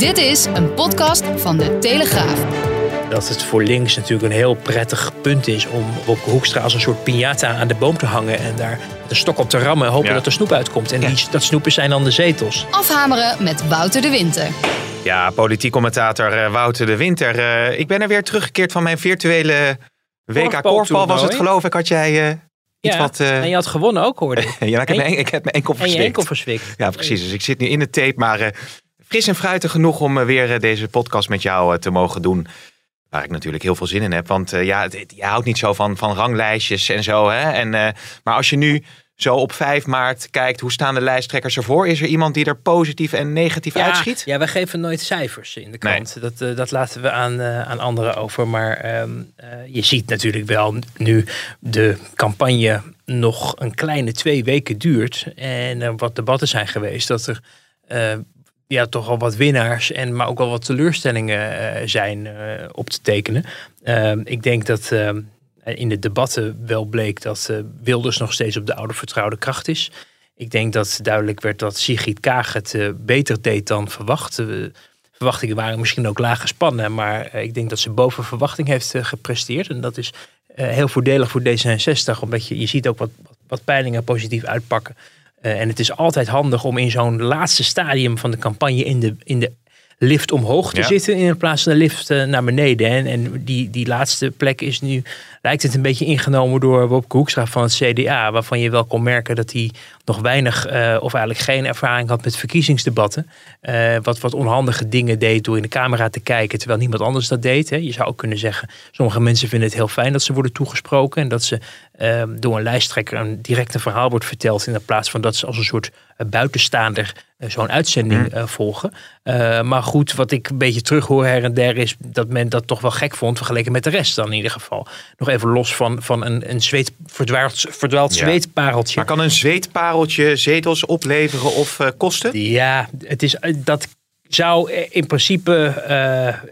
Dit is een podcast van de Telegraaf. Dat het voor links natuurlijk een heel prettig punt is om op Hoekstra als een soort piñata aan de boom te hangen en daar de stok op te rammen en hopen Ja. dat er snoep uitkomt. En die, dat snoepen zijn dan de zetels. Afhameren met Wouter de Winter. Ja, politiek commentator eh, Wouter de Winter. Eh, ik ben er weer teruggekeerd van mijn virtuele WK Korfbal was het geloof ik. Had jij eh, iets Ja, wat... eh, En je had gewonnen ook, hoorde ik. ja, ik heb, mijn, ik heb mijn enkel En je verslikt. enkel verswikt. Ja, precies. Dus ik zit nu in de tape, maar eh, fris en fruitig genoeg om eh, weer eh, deze podcast met jou eh, te mogen doen. Waar ik natuurlijk heel veel zin in heb. Want ja, het- je houdt niet zo van, van ranglijstjes en zo. Hè? En, maar als je nu zo op 5 maart kijkt, hoe staan de lijsttrekkers ervoor? Is er iemand die er positief en negatief Ja, uitschiet? ja, wij geven nooit cijfers in de krant. Dat, dat laten we aan, aan anderen over. Maar ehm, eh, je ziet natuurlijk wel nu de campagne nog een kleine twee weken duurt. En er wat debatten zijn geweest. Dat er ja, toch al wat winnaars en maar ook al wat teleurstellingen eh, zijn eh, op te tekenen. Ehm, ik denk dat in de debatten wel bleek dat eh, Wilders nog steeds op de oude vertrouwde kracht is. Ik denk dat duidelijk werd dat Sigrid Kaag het eh, beter deed dan verwacht. Eh, verwachtingen waren misschien ook laag gespannen, maar eh, ik denk dat ze boven verwachting heeft eh, gepresteerd. En dat is eh, heel voordelig voor D66, omdat je, je ziet ook wat, wat peilingen positief uitpakken. Eh, en het is altijd handig om in zo'n laatste stadium van de campagne in de, in de lift omhoog te Ja. zitten in plaats van de lift eh, naar beneden. En, en die, die laatste plek is nu, lijkt het een beetje ingenomen door Wopke Hoekstra van het CDA. Waarvan je wel kon merken dat hij nog weinig eh, of eigenlijk geen ervaring had met verkiezingsdebatten. Wat, wat onhandige dingen deed door in de camera te kijken terwijl niemand anders dat deed. Hè. Je zou ook kunnen zeggen, sommige mensen vinden het heel fijn dat ze worden toegesproken. En dat ze eh, door een lijsttrekker een direct een verhaal wordt verteld. In plaats van dat ze als een soort eh, buitenstaander eh, zo'n uitzending eh, volgen. Maar goed, wat ik een beetje terughoor her en der is dat men dat toch wel gek vond. Vergeleken met de rest dan in ieder geval. Nog even los van, van een, een zweet, verdwaald, verdwaald Ja. zweetpareltje. Maar kan een zweetpareltje zetels opleveren of kosten? Ja, het is, dat zou in principe,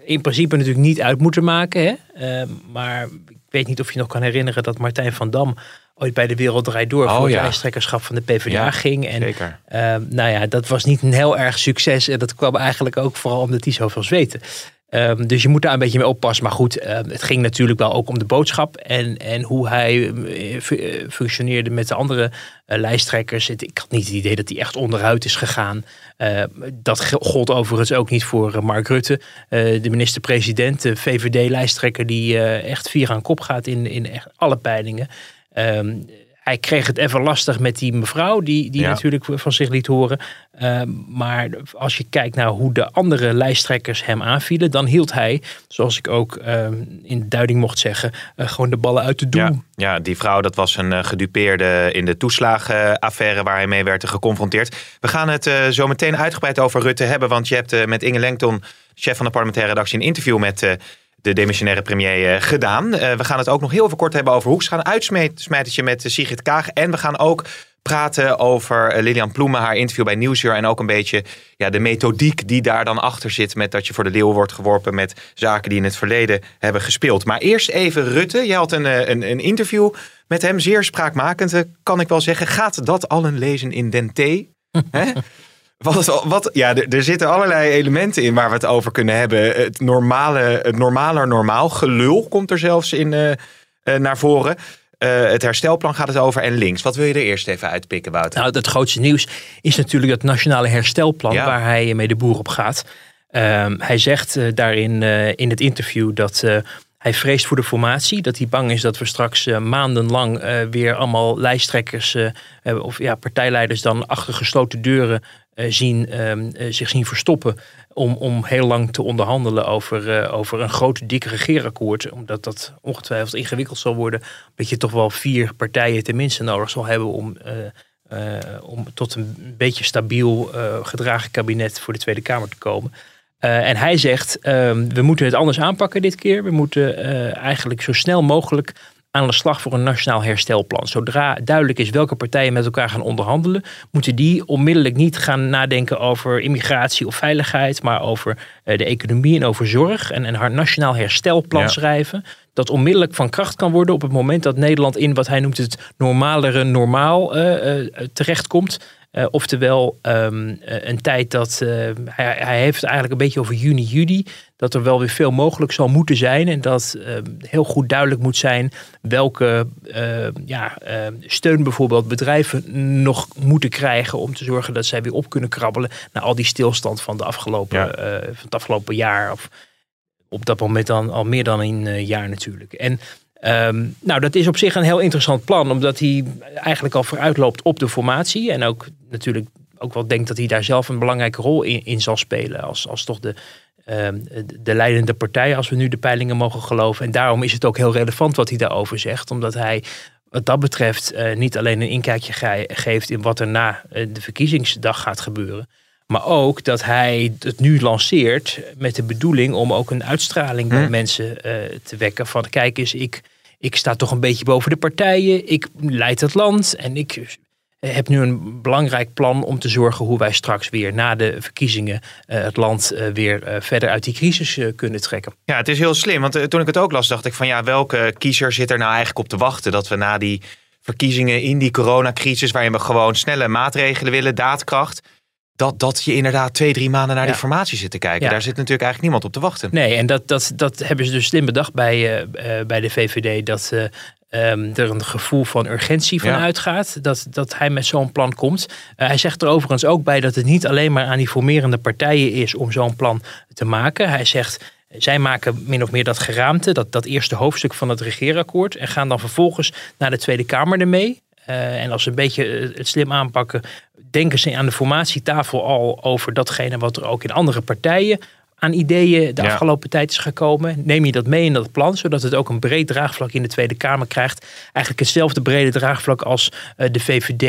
in principe natuurlijk niet uit moeten maken. Hè? Eh, maar ik weet niet of je nog kan herinneren dat Martijn van Dam ooit bij de Wereld Draait Door Oh, voor het ja. lijsttrekkerschap van de PvdA Ja, ging. En zeker. eh, nou ja, dat was niet een heel erg succes. En dat kwam eigenlijk ook vooral omdat hij zoveel zweette. Ehm, dus je moet daar een beetje mee oppassen. Maar goed, ehm, het ging natuurlijk wel ook om de boodschap. En, en hoe hij eh, eh, functioneerde met de andere eh, lijsttrekkers. Ik had niet het idee dat hij echt onderuit is gegaan. Eh, dat gold overigens ook niet voor Mark Rutte. De minister-president, de VVD-lijsttrekker... die echt vier aan kop gaat in, in echt alle peilingen. Ehm, hij kreeg het even lastig met die mevrouw, die, die Ja. natuurlijk van zich liet horen. Ehm, maar als je kijkt naar hoe de andere lijsttrekkers hem aanvielen, dan hield hij, zoals ik ook ehm, in de duiding mocht zeggen, eh, gewoon de ballen uit de doel. Ja, ja, die vrouw dat was een eh, gedupeerde in de toeslagenaffaire waar hij mee werd geconfronteerd. We gaan het eh, zo meteen uitgebreid over Rutte hebben, want je hebt met Inge Lengton, chef van de parlementaire redactie, een interview met de demissionaire premier eh, gedaan. Eh, we gaan het ook nog heel even kort hebben over Hoeks. We gaan een uitsmijtertje met eh, Sigrid Kaag en we gaan ook praten over Lilian Ploemen, haar interview bij Nieuwsuur en ook een beetje ja, de methodiek die daar dan achter zit met dat je voor de leeuw wordt geworpen met zaken die in het verleden hebben gespeeld. Maar eerst even Rutte. Je had een, een, een interview met hem, zeer spraakmakend, kan ik wel zeggen. Gaat dat allen lezen in den thee? Hè? Wat, wat, ja, er, zitten allerlei elementen in waar we het over kunnen hebben. Het normale, het normaler normaal. Gelul komt er zelfs in eh, eh, naar voren. Eh, het herstelplan gaat het over en links. Wat wil je er eerst even uitpikken, Wouter? Nou, het grootste nieuws is natuurlijk dat nationale herstelplan Ja. waar hij mee de boer op gaat. Ehm, hij zegt daarin in het interview dat hij vreest voor de formatie. Dat hij bang is dat we straks maandenlang weer allemaal lijsttrekkers eh, of ja, partijleiders dan achter gesloten deuren zien, ehm, eh, zich zien verstoppen. Om, om heel lang te onderhandelen over, eh, over een groot, dik regeerakkoord. Omdat dat ongetwijfeld ingewikkeld zal worden. Dat je toch wel vier partijen tenminste nodig zal hebben om eh, eh, om tot een beetje stabiel eh, gedragen kabinet voor de Tweede Kamer te komen. Eh, en hij zegt, ehm, we moeten het anders aanpakken dit keer. We moeten eh, eigenlijk zo snel mogelijk aan de slag voor een nationaal herstelplan. Zodra duidelijk is welke partijen met elkaar gaan onderhandelen, moeten die onmiddellijk niet gaan nadenken over immigratie of veiligheid, maar over eh, de economie en over zorg. En een hard nationaal herstelplan Ja. schrijven. Dat onmiddellijk van kracht kan worden op het moment dat Nederland in wat hij noemt het normalere normaal eh, eh, terechtkomt. Oftewel ehm, een tijd dat hij, hij heeft eigenlijk een beetje over juni, juli dat er wel weer veel mogelijk zal moeten zijn. En dat uh, heel goed duidelijk moet zijn welke uh, ja, steun bijvoorbeeld bedrijven nog moeten krijgen om te zorgen dat zij weer op kunnen krabbelen na al die stilstand van, de afgelopen, ja. van het afgelopen jaar. Of op dat moment dan al meer dan een jaar natuurlijk. En um, nou, dat is op zich een heel interessant plan, omdat hij eigenlijk al vooruitloopt op de formatie. En ook natuurlijk ook wel denkt dat hij daar zelf een belangrijke rol in, zal spelen. Als, als toch de, Ehm, de leidende partij, als we nu de peilingen mogen geloven. En daarom is het ook heel relevant wat hij daarover zegt, omdat hij wat dat betreft uh, niet alleen een inkijkje geeft in wat er na uh, de verkiezingsdag gaat gebeuren. Maar ook dat hij het nu lanceert met de bedoeling om ook een uitstraling bij hm. mensen uh, te wekken. Van kijk eens, ik, ik sta toch een beetje boven de partijen. Ik leid het land en ik eh, heb nu een belangrijk plan om te zorgen hoe wij straks weer na de verkiezingen uh, het land uh, weer uh, verder uit die crisis kunnen trekken. Ja, het is heel slim. Want toen ik het ook las, dacht ik van ja, welke kiezer zit er nou eigenlijk op te wachten dat we na die verkiezingen in die coronacrisis, waarin we gewoon snelle maatregelen willen, daadkracht. Dat, dat je inderdaad twee, drie maanden naar ja. die formatie zit te kijken. Ja. Daar zit natuurlijk eigenlijk niemand op te wachten. Nee, en dat, dat, dat hebben ze dus slim bedacht bij, bij de VVD. Dat um, er een gevoel van urgentie van uitgaat. Dat, dat hij met zo'n plan komt. Uh, hij zegt er overigens ook bij dat het niet alleen maar aan die formerende partijen is om zo'n plan te maken. Hij zegt. Zij maken min of meer dat geraamte, dat, dat eerste hoofdstuk van het regeerakkoord. En gaan dan vervolgens naar de Tweede Kamer ermee. Uh, en als ze een beetje het slim aanpakken, denken ze aan de formatietafel al over datgene wat er ook in andere partijen aan ideeën de afgelopen tijd is gekomen. Neem je dat mee in dat plan, zodat het ook een breed draagvlak in de Tweede Kamer krijgt. Eigenlijk hetzelfde brede draagvlak als uh, de VVD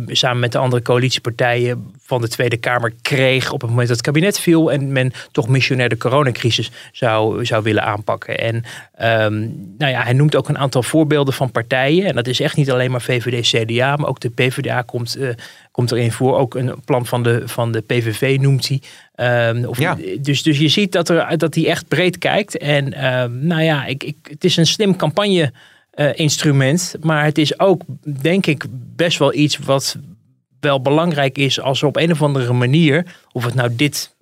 uh, samen met de andere coalitiepartijen van de Tweede Kamer kreeg op het moment dat het kabinet viel en men toch missionair de coronacrisis zou, zou willen aanpakken. En um, nou ja, hij noemt ook een aantal voorbeelden van partijen. En dat is echt niet alleen maar VVD, CDA, maar ook de PvdA komt, uh, komt erin voor. Ook een plan van de, van de PVV noemt hij. Um, of, ja. dus, dus je ziet dat, er, dat hij echt breed kijkt. En um, nou ja, ik, ik, het is een slim campagne uh, instrument. Maar het is ook, denk ik, best wel iets wat wel belangrijk is als er op een of andere manier, of het nou dit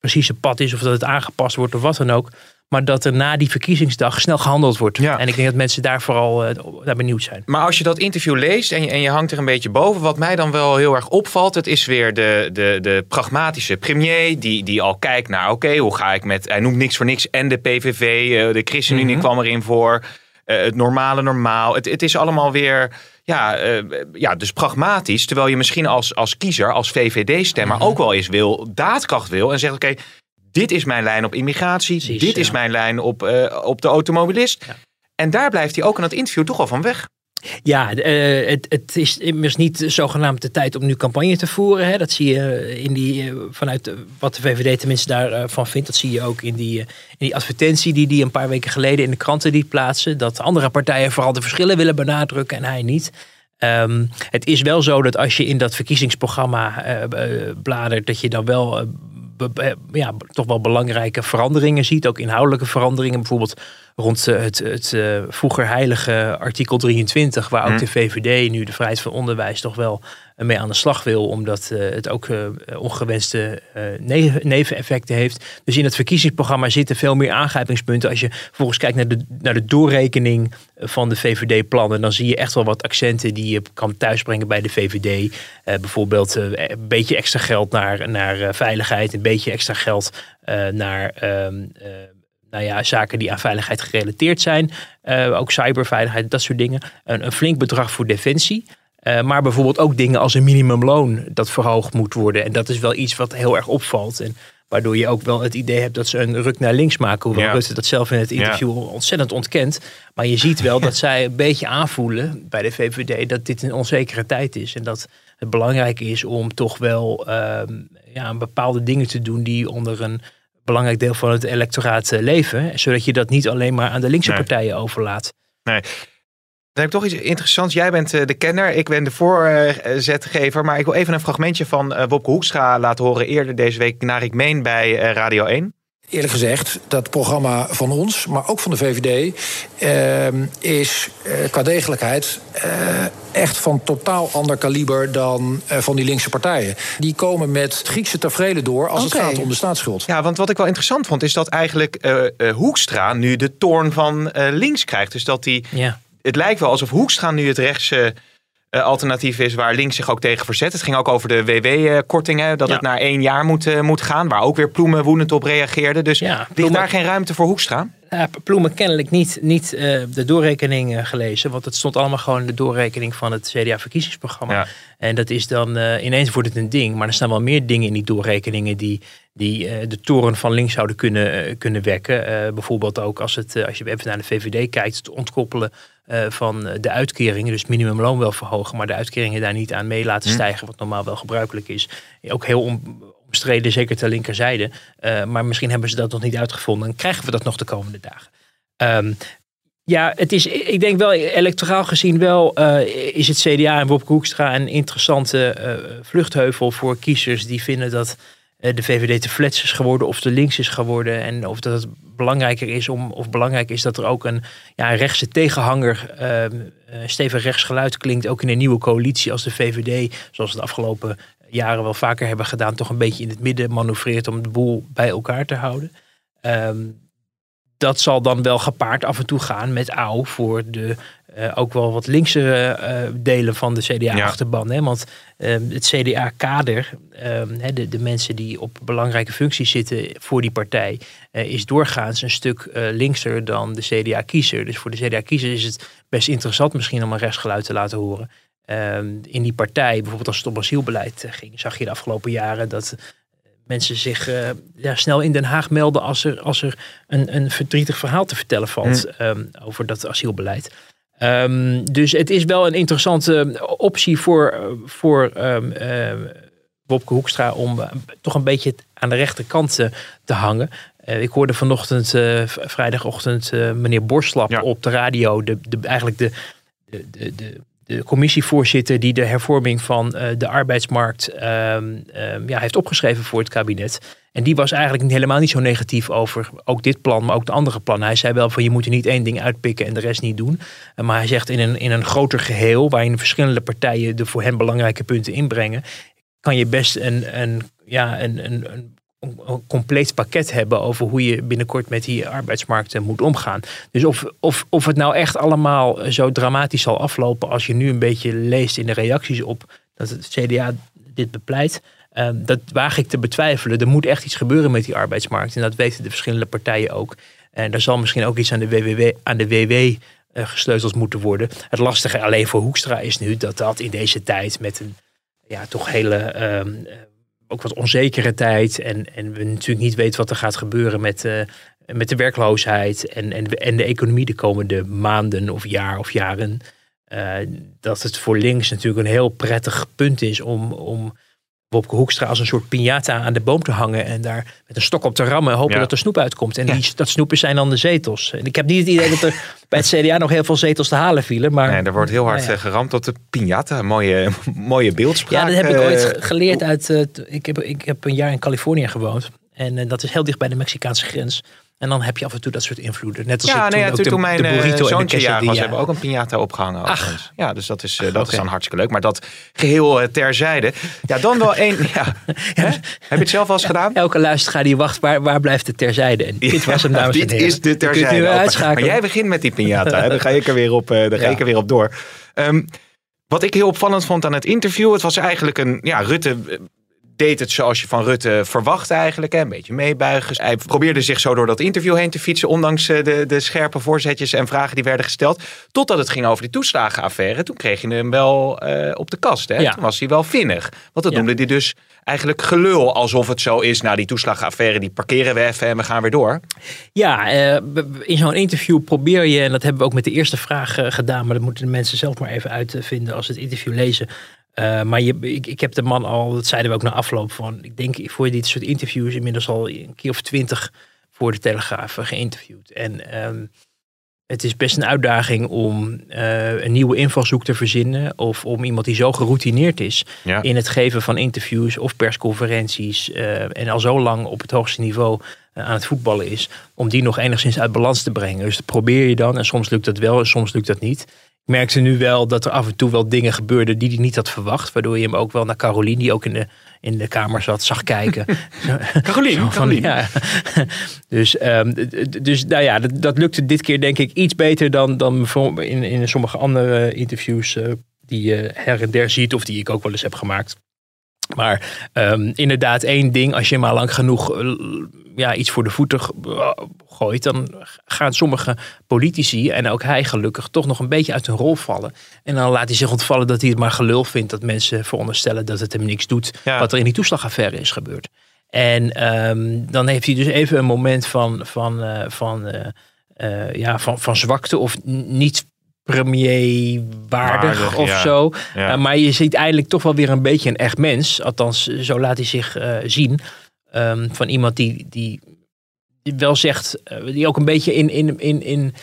precieze pad is, of dat het aangepast wordt of wat dan ook, maar dat er na die verkiezingsdag snel gehandeld wordt. Ja. En ik denk dat mensen daar vooral uh, naar benieuwd zijn. Maar als je dat interview leest en je, en je hangt er een beetje boven, wat mij dan wel heel erg opvalt, het is weer de, de, de pragmatische premier die, die al kijkt naar, oké, hoe ga ik met, hij noemt niks voor niks, en de PVV, uh, de ChristenUnie mm -hmm. kwam erin voor, uh, het normale normaal. Het, het is allemaal weer ja, uh, ja, dus pragmatisch. Terwijl je misschien als, als kiezer, als VVD-stemmer mm -hmm. ook wel eens wil, daadkracht wil. En zegt, oké, okay, dit is mijn lijn op immigratie. Precies, dit ja. is mijn lijn op, uh, op de automobilist. Ja. En daar blijft hij ook in het interview toch wel van weg. Ja, uh, het, het, is immers niet zogenaamd de tijd om nu campagne te voeren. Hè. Dat zie je in die, uh, vanuit wat de VVD tenminste daarvan uh, vindt. Dat zie je ook in die, in die advertentie die die een paar weken geleden in de kranten liet plaatsen. Dat andere partijen vooral de verschillen willen benadrukken en hij niet. Um, het is wel zo dat als je in dat verkiezingsprogramma bladert, dat je dan wel ja, toch wel belangrijke veranderingen ziet. Ook inhoudelijke veranderingen. Bijvoorbeeld rond het, het uh, vroeger heilige artikel 23, waar ook mm. de VVD nu de vrijheid van onderwijs toch wel mee aan de slag wil, omdat uh, het ook uh, ongewenste neveneffecten heeft. Dus in het verkiezingsprogramma zitten veel meer aangrijpingspunten. Als je vervolgens kijkt naar de, naar de doorrekening van de VVD-plannen, dan zie je echt wel wat accenten die je kan thuisbrengen bij de VVD. bijvoorbeeld een beetje extra geld naar, naar veiligheid, een beetje extra geld naar. Ehm, nou ja, zaken die aan veiligheid gerelateerd zijn. Ook cyberveiligheid, dat soort dingen. Een, een flink bedrag voor defensie. Uh, maar bijvoorbeeld ook dingen als een minimumloon dat verhoogd moet worden. En dat is wel iets wat heel erg opvalt. En waardoor je ook wel het idee hebt dat ze een ruk naar links maken. Hoewel ja. Rutte dat zelf in het interview ja. ontzettend ontkent. Maar je ziet wel dat zij een beetje aanvoelen bij de VVD dat dit een onzekere tijd is. En dat het belangrijk is om toch wel uh, ja, bepaalde dingen te doen die onder een belangrijk deel van het electoraat eh, leven. Zodat je dat niet alleen maar aan de linkse nee. partijen overlaat. Nee. Dan heb ik toch iets interessants. Jij bent uh, de kenner, ik ben de voorzetgever. Maar ik wil even een fragmentje van uh, Wopke Hoekstra laten horen eerder deze week naar ik meen bij uh, Radio 1. Eerlijk gezegd, dat programma van ons, maar ook van de VVD, eh, is eh, qua degelijkheid eh, echt van totaal ander kaliber dan eh, van die linkse partijen. Die komen met Griekse tafereelen door als het gaat om de staatsschuld. Ja, want wat ik wel interessant vond, is dat eigenlijk eh, eh, Hoekstra nu de toorn van eh, links krijgt. Dus dat die, Ja. Het lijkt wel alsof Hoekstra nu het rechtse eh, alternatief is waar links zich ook tegen verzet. Het ging ook over de WW-kortingen, dat Ja. het naar één jaar moet, eh, moet gaan. Waar ook weer Ploemen woedend op reageerde. Dus Ja, ligt Ploemen- daar geen ruimte voor Hoekstra? Ja, Ploemen kennelijk niet, niet eh, de doorrekening gelezen. Want het stond allemaal gewoon in de doorrekening van het CDA-verkiezingsprogramma. Ja. En dat is dan, ineens wordt het een ding. Maar er staan wel meer dingen in die doorrekeningen die, die eh, de toren van links zouden kunnen, eh, kunnen wekken. Eh, bijvoorbeeld ook als, het, als je even naar de VVD kijkt, het ontkoppelen van de uitkeringen. Dus minimumloon wel verhogen, maar de uitkeringen daar niet aan mee laten stijgen. Wat normaal wel gebruikelijk is. Ook heel om, omstreden, zeker ter linkerzijde. Maar misschien hebben ze dat nog niet uitgevonden. En krijgen we dat nog de komende dagen. Ehm, ja, het is, ik denk wel, electoraal gezien wel, is het CDA en Wopke Hoekstra een interessante eh, vluchtheuvel voor kiezers die vinden dat de VVD te flats is geworden of te links is geworden. En of dat het belangrijker is om, of belangrijk is dat er ook een, ja, rechtse tegenhanger, eh, stevig rechtsgeluid klinkt, ook in een nieuwe coalitie als de VVD, zoals we de afgelopen jaren wel vaker hebben gedaan, toch een beetje in het midden manoeuvreert om de boel bij elkaar te houden. Ehm, dat zal dan wel gepaard af en toe gaan met ouw voor de eh, ook wel wat linkse eh, delen van de CDA-achterban. hè Want ehm, het CDA-kader, ehm, de, de mensen die op belangrijke functies zitten voor die partij, eh, is doorgaans een stuk linkser dan de CDA-kiezer. Dus voor de CDA-kiezer is het best interessant misschien om een rechtsgeluid te laten horen. Ehm, in die partij, bijvoorbeeld als het om asielbeleid ging, zag je de afgelopen jaren dat mensen zich eh, ja, snel in Den Haag melden als er, als er een, een verdrietig verhaal te vertellen valt ehm, over dat asielbeleid. Ehm, dus het is wel een interessante optie voor, eh, voor eh, Wopke Hoekstra om eh, toch een beetje aan de rechterkant eh, te hangen. Eh, ik hoorde vanochtend, eh, vrijdagochtend, eh, meneer Borslap Ja. op de radio, de, de, eigenlijk de, de, de, de, de commissievoorzitter die de hervorming van eh, de arbeidsmarkt ehm, ehm, ja, heeft opgeschreven voor het kabinet. En die was eigenlijk helemaal niet zo negatief over ook dit plan, maar ook de andere plannen. Hij zei wel van je moet er niet één ding uitpikken en de rest niet doen. Eh, Maar hij zegt in een, in een groter geheel, waarin verschillende partijen de voor hen belangrijke punten inbrengen, kan je best een, een, ja, een, een, een een compleet pakket hebben over hoe je binnenkort met die arbeidsmarkt moet omgaan. Dus of, of, of het nou echt allemaal zo dramatisch zal aflopen als je nu een beetje leest in de reacties op dat het CDA dit bepleit. eh, dat waag ik te betwijfelen. Er moet echt iets gebeuren met die arbeidsmarkt. En dat weten de verschillende partijen ook. En er zal misschien ook iets aan de WWW, aan de WW eh, gesleuteld moeten worden. Het lastige alleen voor Hoekstra is nu dat dat in deze tijd met een ja, toch hele ehm, eh, ook wat onzekere tijd. En, en we natuurlijk niet weten wat er gaat gebeuren met, eh, met de werkloosheid en, en, en de economie de komende maanden of jaar of jaren. eh, dat het voor links natuurlijk een heel prettig punt is om, om Wopke Hoekstra als een soort piñata aan de boom te hangen en daar met een stok op te rammen en hopen Ja. dat er snoep uitkomt. En die, dat snoepen zijn dan de zetels. En ik heb niet het idee dat er bij het CDA nog heel veel zetels te halen vielen. Maar Nee, er wordt heel hard Nou ja. eh, geramd op de piñata. Mooie, mooie beeldspraak. Ja, dat heb ik eh, ooit ge- geleerd uit. eh, ik, heb, ik heb een jaar in Californië gewoond. En dat is heel dicht bij de Mexicaanse grens. En dan heb je af en toe dat soort invloeden. Net als Ja, ik nee, toen ja, toen, de, toen mijn de eh, burrito en de zoontje jarig was, quesadilla. hebben we ook een piñata opgehangen. Ach. Ja, dus dat is, eh, Ach, dat is dan hartstikke leuk. Maar dat geheel eh, terzijde. Ja, dan wel één. Ja. Heb je het zelf wel eens gedaan? Elke luisteraar die wacht, waar, waar blijft de terzijde? En dit was hem, dames en Dit heren. is de Je terzijde. Maar uitschakelen. jij begint met die piñata. Hè? Dan ga ik er weer op, eh, dan ga Ja. ik er weer op door. Ehm, wat ik heel opvallend vond aan het interview. Het was eigenlijk een... Ja, Rutte deed het zoals je van Rutte verwacht eigenlijk. Hè? Een beetje meebuigen. Hij probeerde zich zo door dat interview heen te fietsen. Ondanks eh, de, de scherpe voorzetjes en vragen die werden gesteld. Totdat het ging over die toeslagenaffaire. Toen kreeg je hem wel eh, op de kast. Hè? Ja. Toen was hij wel vinnig. Want dat Ja. noemde hij dus eigenlijk gelul. Alsof het zo is. Nou, die toeslagenaffaire die parkeren we even en we gaan weer door. Ja, eh, in zo'n interview probeer je, en dat hebben we ook met de eerste vraag gedaan, maar dat moeten de mensen zelf maar even uitvinden als ze het interview lezen. Eh, maar je, ik, ik heb de man al, dat zeiden we ook na afloop van, ik denk voor dit soort interviews inmiddels al een keer of twintig voor de Telegraaf geïnterviewd. En ehm, het is best een uitdaging om eh, een nieuwe invalshoek te verzinnen of om iemand die zo geroutineerd is Ja. in het geven van interviews of persconferenties eh, en al zo lang op het hoogste niveau aan het voetballen is, om die nog enigszins uit balans te brengen. Dus dat probeer je dan en soms lukt dat wel en soms lukt dat niet. Merkte nu wel dat er af en toe wel dingen gebeurden die hij niet had verwacht. Waardoor je hem ook wel naar Caroline, die ook in de, in de kamer zat, zag kijken. Caroline, ja. Dus, ehm, dus nou ja, dat, dat lukte dit keer denk ik iets beter dan, dan in, in sommige andere interviews eh, die je her en der ziet of die ik ook wel eens heb gemaakt. Maar ehm, inderdaad, één ding, als je maar lang genoeg eh, ja, iets voor de voeten ge- gooit, dan gaan sommige politici, en ook hij gelukkig, toch nog een beetje uit hun rol vallen. En dan laat hij zich ontvallen dat hij het maar gelul vindt dat mensen veronderstellen dat het hem niks doet Ja. wat er in die toeslagaffaire is gebeurd. En ehm, dan heeft hij dus even een moment van, van, eh, van, eh, eh, ja, van, van zwakte of niet premierwaardig Waardig, of ja. zo. Ja. Maar je ziet eindelijk toch wel weer een beetje een echt mens. Althans, zo laat hij zich eh, zien. Ehm, van iemand die, die, die wel zegt, eh, die ook een beetje in, in, in, in, in-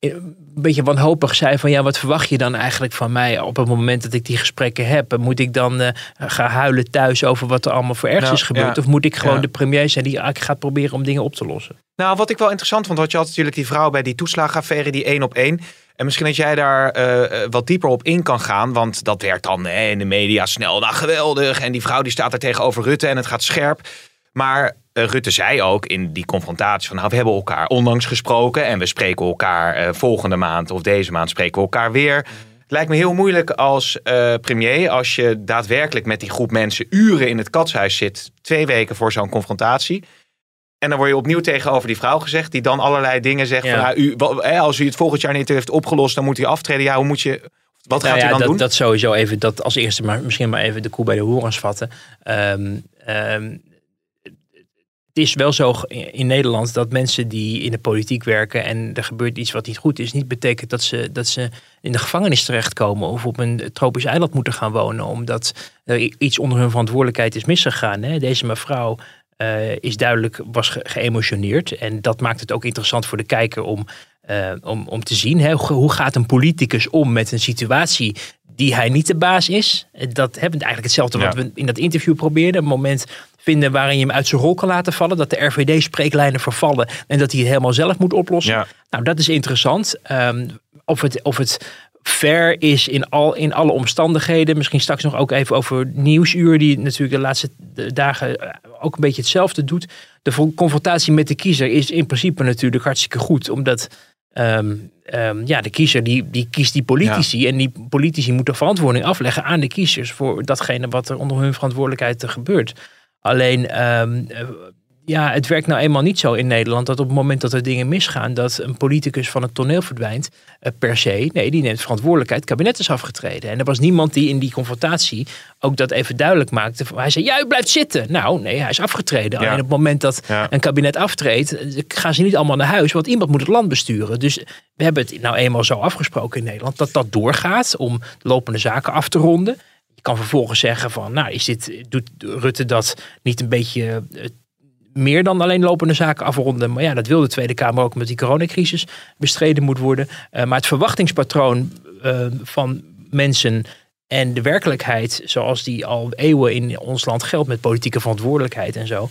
een beetje wanhopig zei van ja, wat verwacht je dan eigenlijk van mij op het moment dat ik die gesprekken heb? Moet ik dan eh, gaan huilen thuis over wat er allemaal voor ergs Nou, is gebeurd? ja. Of moet ik gewoon Ja. de premier zijn die eigenlijk gaat proberen om dingen op te lossen? Nou, wat ik wel interessant vond, want je had natuurlijk die vrouw bij die toeslagenaffaire, die één op één. En misschien dat jij daar eh, wat dieper op in kan gaan, want dat werd dan hè, in de media snel, nou geweldig. En die vrouw die staat er tegenover Rutte en het gaat scherp. Maar eh, Rutte zei ook in die confrontatie van, nou, we hebben elkaar onlangs gesproken en we spreken elkaar eh, volgende maand of deze maand spreken we elkaar weer. Het lijkt me heel moeilijk als eh, premier, als je daadwerkelijk met die groep mensen uren in het katshuis zit, twee weken voor zo'n confrontatie. En dan word je opnieuw tegenover die vrouw gezegd, die dan allerlei dingen zegt. Ja. Van, nou, u, als u het volgend jaar niet heeft opgelost, dan moet u aftreden. Ja, hoe moet je. Wat gaat Nou u ja, dan dat, doen? Dat sowieso even, dat als eerste, maar misschien maar even de koe bij de horens vatten. Ehm, ehm, het is wel zo in Nederland dat mensen die in de politiek werken en er gebeurt iets wat niet goed is, niet betekent dat ze, dat ze in de gevangenis terechtkomen of op een tropisch eiland moeten gaan wonen, omdat er iets onder hun verantwoordelijkheid is misgegaan. Hè? Deze mevrouw eh, is duidelijk, was ge- geëmotioneerd en dat maakt het ook interessant voor de kijker om, eh, om, om te zien hè, hoe, hoe gaat een politicus om met een situatie die hij niet de baas is. Dat hebben eigenlijk hetzelfde wat Ja. we in dat interview probeerden. Een moment vinden waarin je hem uit zijn rol kan laten vallen. Dat de RVD-spreeklijnen vervallen en dat hij het helemaal zelf moet oplossen. Ja. Nou, dat is interessant. Ehm, of, het, of het fair is in, al, in alle omstandigheden. Misschien straks nog ook even over Nieuwsuur, die natuurlijk de laatste dagen eh, ook een beetje hetzelfde doet. De confrontatie met de kiezer is in principe natuurlijk hartstikke goed, omdat ehm, ehm, ja, de kiezer die, die kiest die politici en die politici moeten verantwoording afleggen aan de kiezers voor datgene wat er onder hun verantwoordelijkheid gebeurt. Alleen, ehm, eh, ja, het werkt nou eenmaal niet zo in Nederland dat op het moment dat er dingen misgaan, dat een politicus van het toneel verdwijnt, eh, per se. Nee, die neemt verantwoordelijkheid. Het kabinet is afgetreden. En er was niemand die in die confrontatie ook dat even duidelijk maakte. Hij zei, u blijft zitten. Nou, nee, hij is afgetreden. Ja. Alleen op het moment dat Ja. een kabinet aftreedt, eh, gaan ze niet allemaal naar huis, want iemand moet het land besturen. Dus we hebben het nou eenmaal zo afgesproken in Nederland dat dat doorgaat om lopende zaken af te ronden. Je kan vervolgens zeggen van, nou, is dit, doet Rutte dat niet een beetje eh, meer dan alleen lopende zaken afronden. Maar ja, dat wil de Tweede Kamer ook met die coronacrisis bestreden moet worden. Eh, maar het verwachtingspatroon eh, van mensen en de werkelijkheid zoals die al eeuwen in ons land geldt met politieke verantwoordelijkheid en zo.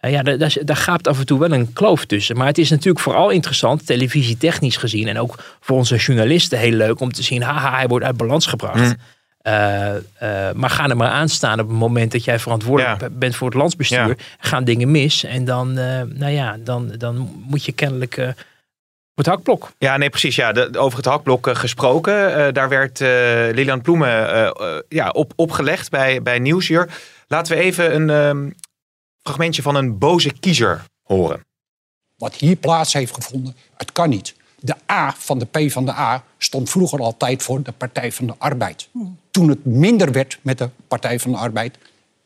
eh, ja, daar, daar, af en toe wel een kloof tussen. Maar het is natuurlijk vooral interessant, televisietechnisch gezien. En ook voor onze journalisten heel leuk om te zien, haha, hij wordt uit balans gebracht. Eh, eh, maar ga er maar aan staan op het moment dat jij verantwoordelijk Ja. bent voor het landsbestuur. Ja. Gaan dingen mis. En dan, eh, nou ja, dan, dan moet je kennelijk eh, op het hakblok. Ja, nee, precies. Ja, de, over het hakblok gesproken. Eh, daar werd eh, Lilian Ploemen ja, op, opgelegd bij, bij Nieuwsuur. Laten we even een ehm, fragmentje van een boze kiezer horen. wat hier plaats heeft gevonden, het kan niet. De A van de P van de A stond vroeger altijd voor de Partij van de Arbeid. Toen het minder werd met de Partij van de Arbeid,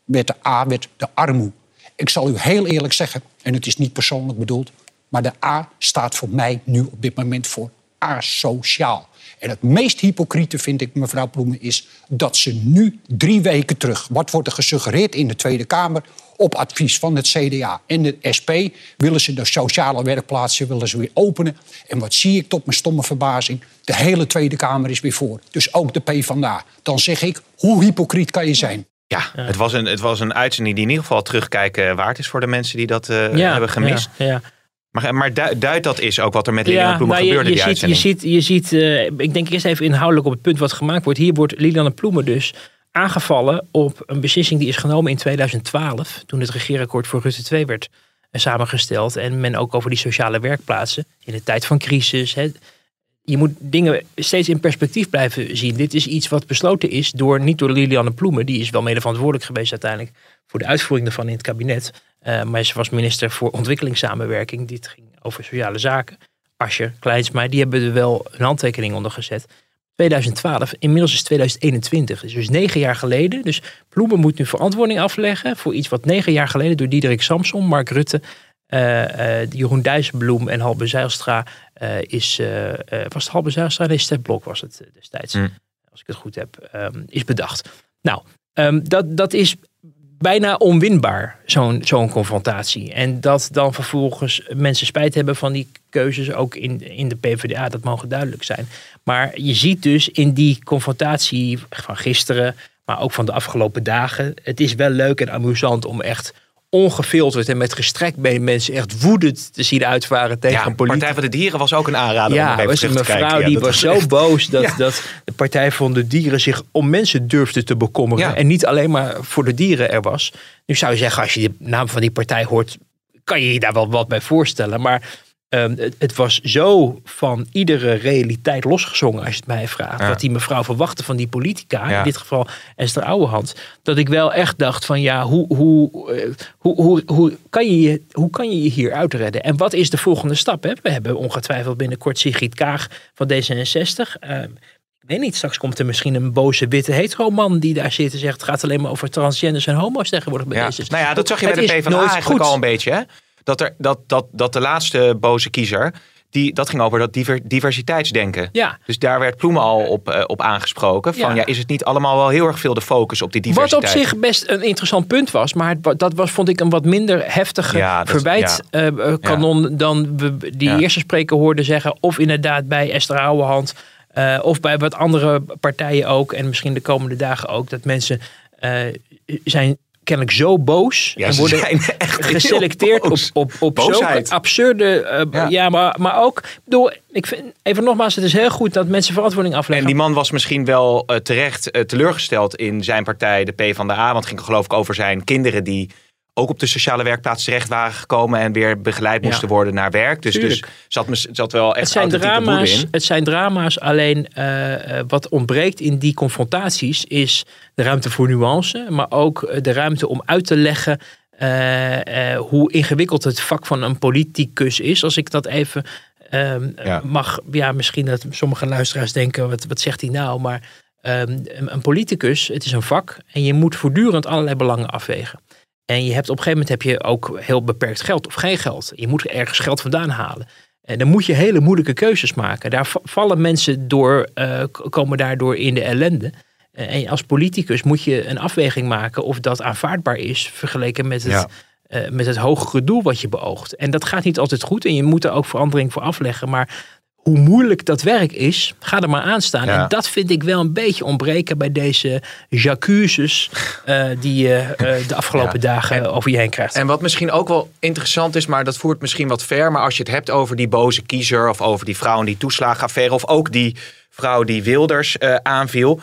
werd de A werd de armoe. Ik zal u heel eerlijk zeggen, en het is niet persoonlijk bedoeld, maar de A staat voor mij nu op dit moment voor asociaal. En het meest hypocriete vind ik, mevrouw Ploemen, is dat ze nu drie weken terug, wat wordt er gesuggereerd in de Tweede Kamer, op advies van het CDA en de SP willen ze de sociale werkplaatsen willen ze weer openen. En wat zie ik tot mijn stomme verbazing? De hele Tweede Kamer is weer voor. Dus ook de PvdA. Dan zeg ik, hoe hypocriet kan je zijn? Ja, Het, was een, het was een uitzending die in ieder geval terugkijken waard is voor de mensen die dat uh, hebben gemist. Ja, ja. Maar, maar duidt dat is ook wat er met Liliane Ploemen nou, gebeurde je, je die ziet, je ziet, je ziet uh, ik denk eerst even inhoudelijk op het punt wat gemaakt wordt. Hier wordt Liliane Ploemen dus aangevallen op een beslissing die is genomen in 2012. Toen het regeerakkoord voor Rutte 2 werd eh, samengesteld. En men ook over die sociale werkplaatsen in de tijd van crisis. Je moet dingen steeds in perspectief blijven zien. Dit is iets wat besloten is door, niet door Liliane Ploemen. Die is wel mede verantwoordelijk geweest uiteindelijk voor de uitvoering daarvan in het kabinet. Uh, maar ze was minister voor ontwikkelingssamenwerking. Dit ging over sociale zaken. Asje, Kleinsma, die hebben er wel een handtekening onder gezet. 2012, inmiddels is 2021, dus, dus negen jaar geleden. Dus Ploemen moet nu verantwoording afleggen voor iets wat negen jaar geleden door Diederik Samson, Mark Rutte, uh, uh, Jeroen Dijsselbloem en Halbe Zijlstra uh, is, was het Halbe Zijlstra? Nee, Step Blok was het destijds, mm. als ik het goed heb, um, is bedacht. Nou, um, dat, dat is bijna onwinbaar, zo'n zo'n confrontatie. En dat dan vervolgens mensen spijt hebben van die keuzes, ook in, in de PvdA, dat mogen duidelijk zijn. Maar je ziet dus in die confrontatie van gisteren, maar ook van de afgelopen dagen, het is wel leuk en amusant om echt ongefilterd en met gestrekt been mensen echt woedend te zien uitvaren tegen ja, een politie. Partij van de Dieren was ook een aanrader ja, om even was een mevrouw ja, die was zo boos dat, dat de Partij van de Dieren zich om mensen durfde te bekommeren. En niet alleen maar voor de dieren er was. Nu zou je zeggen, als je de naam van die partij hoort, kan je je daar wel wat bij voorstellen. Maar Um, het, het, was zo van iedere realiteit losgezongen, als je het mij vraagt. Ja. Wat die mevrouw verwachtte van die politica, ja. in dit geval Esther Ouwehand. Dat ik wel echt dacht van ja, hoe, hoe, uh, hoe, hoe, hoe, kan je, hoe kan je je hier uitredden? En wat is de volgende stap? Hè? We hebben ongetwijfeld binnenkort Sigrid Kaag van D66. Uh, ik weet niet, straks komt er misschien een boze witte hetero man die daar zit en zegt... het gaat alleen maar over transgenders en homo's tegenwoordig bij ja. Nou ja, dat zag je bij de PvdA eigenlijk al een beetje, hè? Dat, er, dat, dat, dat de laatste boze kiezer. Die, dat ging over dat diver, diversiteitsdenken. Ja. Dus daar werd Ploemen al op, uh, op aangesproken. Van ja. ja. is het niet allemaal wel heel erg veel de focus op die diversiteit? Wat op zich best een interessant punt was. Maar dat was, vond ik, een wat minder heftige ja, dat, verwijtkanon. Ja. Uh, dan we die eerste spreker hoorden zeggen. Of inderdaad bij Esther Ouwehand. Uh, of bij wat andere partijen ook. En misschien de komende dagen ook. Dat mensen zijn kennelijk zo boos. Ja, en worden echt geselecteerd op, op, op zo'n absurde. Uh, ja. ja, maar, maar ook. Bedoel, ik vind, even nogmaals, het is heel goed dat mensen verantwoording afleggen. En die man was misschien wel uh, terecht uh, teleurgesteld in zijn partij, de P van de A. Want het ging geloof ik over zijn kinderen die ook op de sociale werkplaats terecht waren gekomen en weer begeleid moesten ja. worden naar werk. Dus, dus zat, zat wel echt het zijn drama's. Het zijn drama's, alleen uh, wat ontbreekt in die confrontaties is de ruimte voor nuance, maar ook de ruimte om uit te leggen uh, uh, hoe ingewikkeld het vak van een politicus is. Als ik dat even um, ja. mag, ja, misschien dat sommige luisteraars denken, wat, wat zegt hij nou? Maar um, een politicus, het is een vak en je moet voortdurend allerlei belangen afwegen. En je hebt op een gegeven moment heb je ook heel beperkt geld of geen geld. Je moet ergens geld vandaan halen. En dan moet je hele moeilijke keuzes maken. Daar vallen mensen door, uh, komen daardoor in de ellende. En als politicus moet je een afweging maken of dat aanvaardbaar is vergeleken met het, ja. uh, met het hogere doel wat je beoogt. En dat gaat niet altijd goed en je moet er ook verandering voor afleggen. Maar hoe moeilijk dat werk is, ga er maar aan staan. Ja. En dat vind ik wel een beetje ontbreken bij deze jacuses uh, die je uh, de afgelopen ja. dagen en, over je heen krijgt. En wat misschien ook wel interessant is, maar dat voert misschien wat ver. Maar als je het hebt over die boze kiezer of over die vrouw in die toeslagenaffaire of ook die vrouw die Wilders uh, aanviel.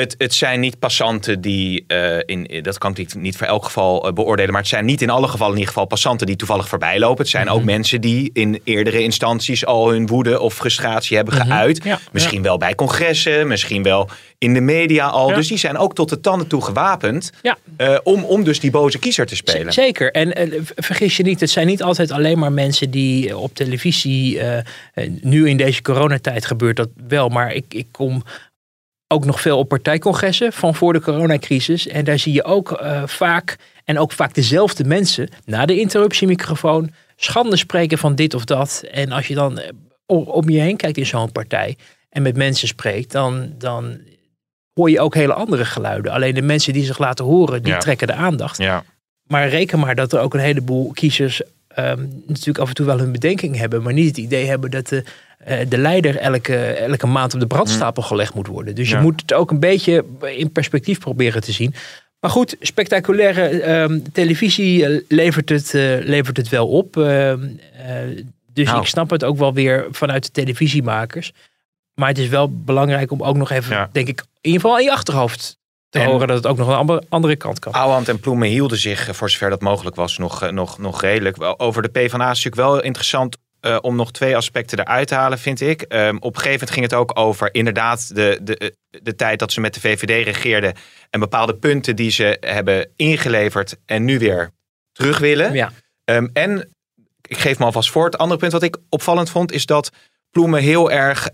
Het, het, zijn niet passanten die, uh, in, dat kan ik niet voor elk geval uh, beoordelen, maar het zijn niet in alle gevallen in ieder geval passanten die toevallig voorbij lopen. Het zijn mm -hmm. ook mensen die in eerdere instanties al hun woede of frustratie hebben mm -hmm. geuit. Ja, misschien ja. wel bij congressen, misschien wel in de media al. Ja. Dus die zijn ook tot de tanden toe gewapend uh, om, om dus die boze kiezer te spelen. Z zeker. En vergis je niet, het zijn niet altijd alleen maar mensen die op televisie, nu in deze coronatijd gebeurt dat wel, maar ik, ik kom ook nog veel op partijcongressen van voor de coronacrisis. En daar zie je ook uh, vaak, en ook vaak dezelfde mensen, na de interruptiemicrofoon, schande spreken van dit of dat. En als je dan om je heen kijkt in zo'n partij en met mensen spreekt, dan, dan hoor je ook hele andere geluiden. Alleen de mensen die zich laten horen, die ja. trekken de aandacht. Ja. Maar reken maar dat er ook een heleboel kiezers um, natuurlijk af en toe wel hun bedenking hebben, maar niet het idee hebben dat de, uh, de leider elke, elke maand op de brandstapel gelegd moet worden. Dus je moet het ook een beetje in perspectief proberen te zien. Maar goed, spectaculaire ehm, televisie eh, levert het, eh, levert het wel op. Ehm, eh, dus Nou. ik snap het ook wel weer vanuit de televisiemakers. Maar het is wel belangrijk om ook nog even, Ja. denk ik, in ieder geval in je achterhoofd te En- horen dat het ook nog een andere, andere kant kan. Ouwehand en Ploemen hielden zich, eh, voor zover dat mogelijk was, nog, eh, nog, nog redelijk. Wel, Over de PvdA is natuurlijk wel interessant eh, om nog twee aspecten eruit te halen, vind ik. Ehm, op een gegeven moment ging het ook over inderdaad de, de, de tijd dat ze met de VVD regeerden. En bepaalde punten die ze hebben ingeleverd en nu weer terug willen. Ja. Ehm, en ik geef me alvast voor. Het andere punt wat ik opvallend vond is dat Ploemen heel erg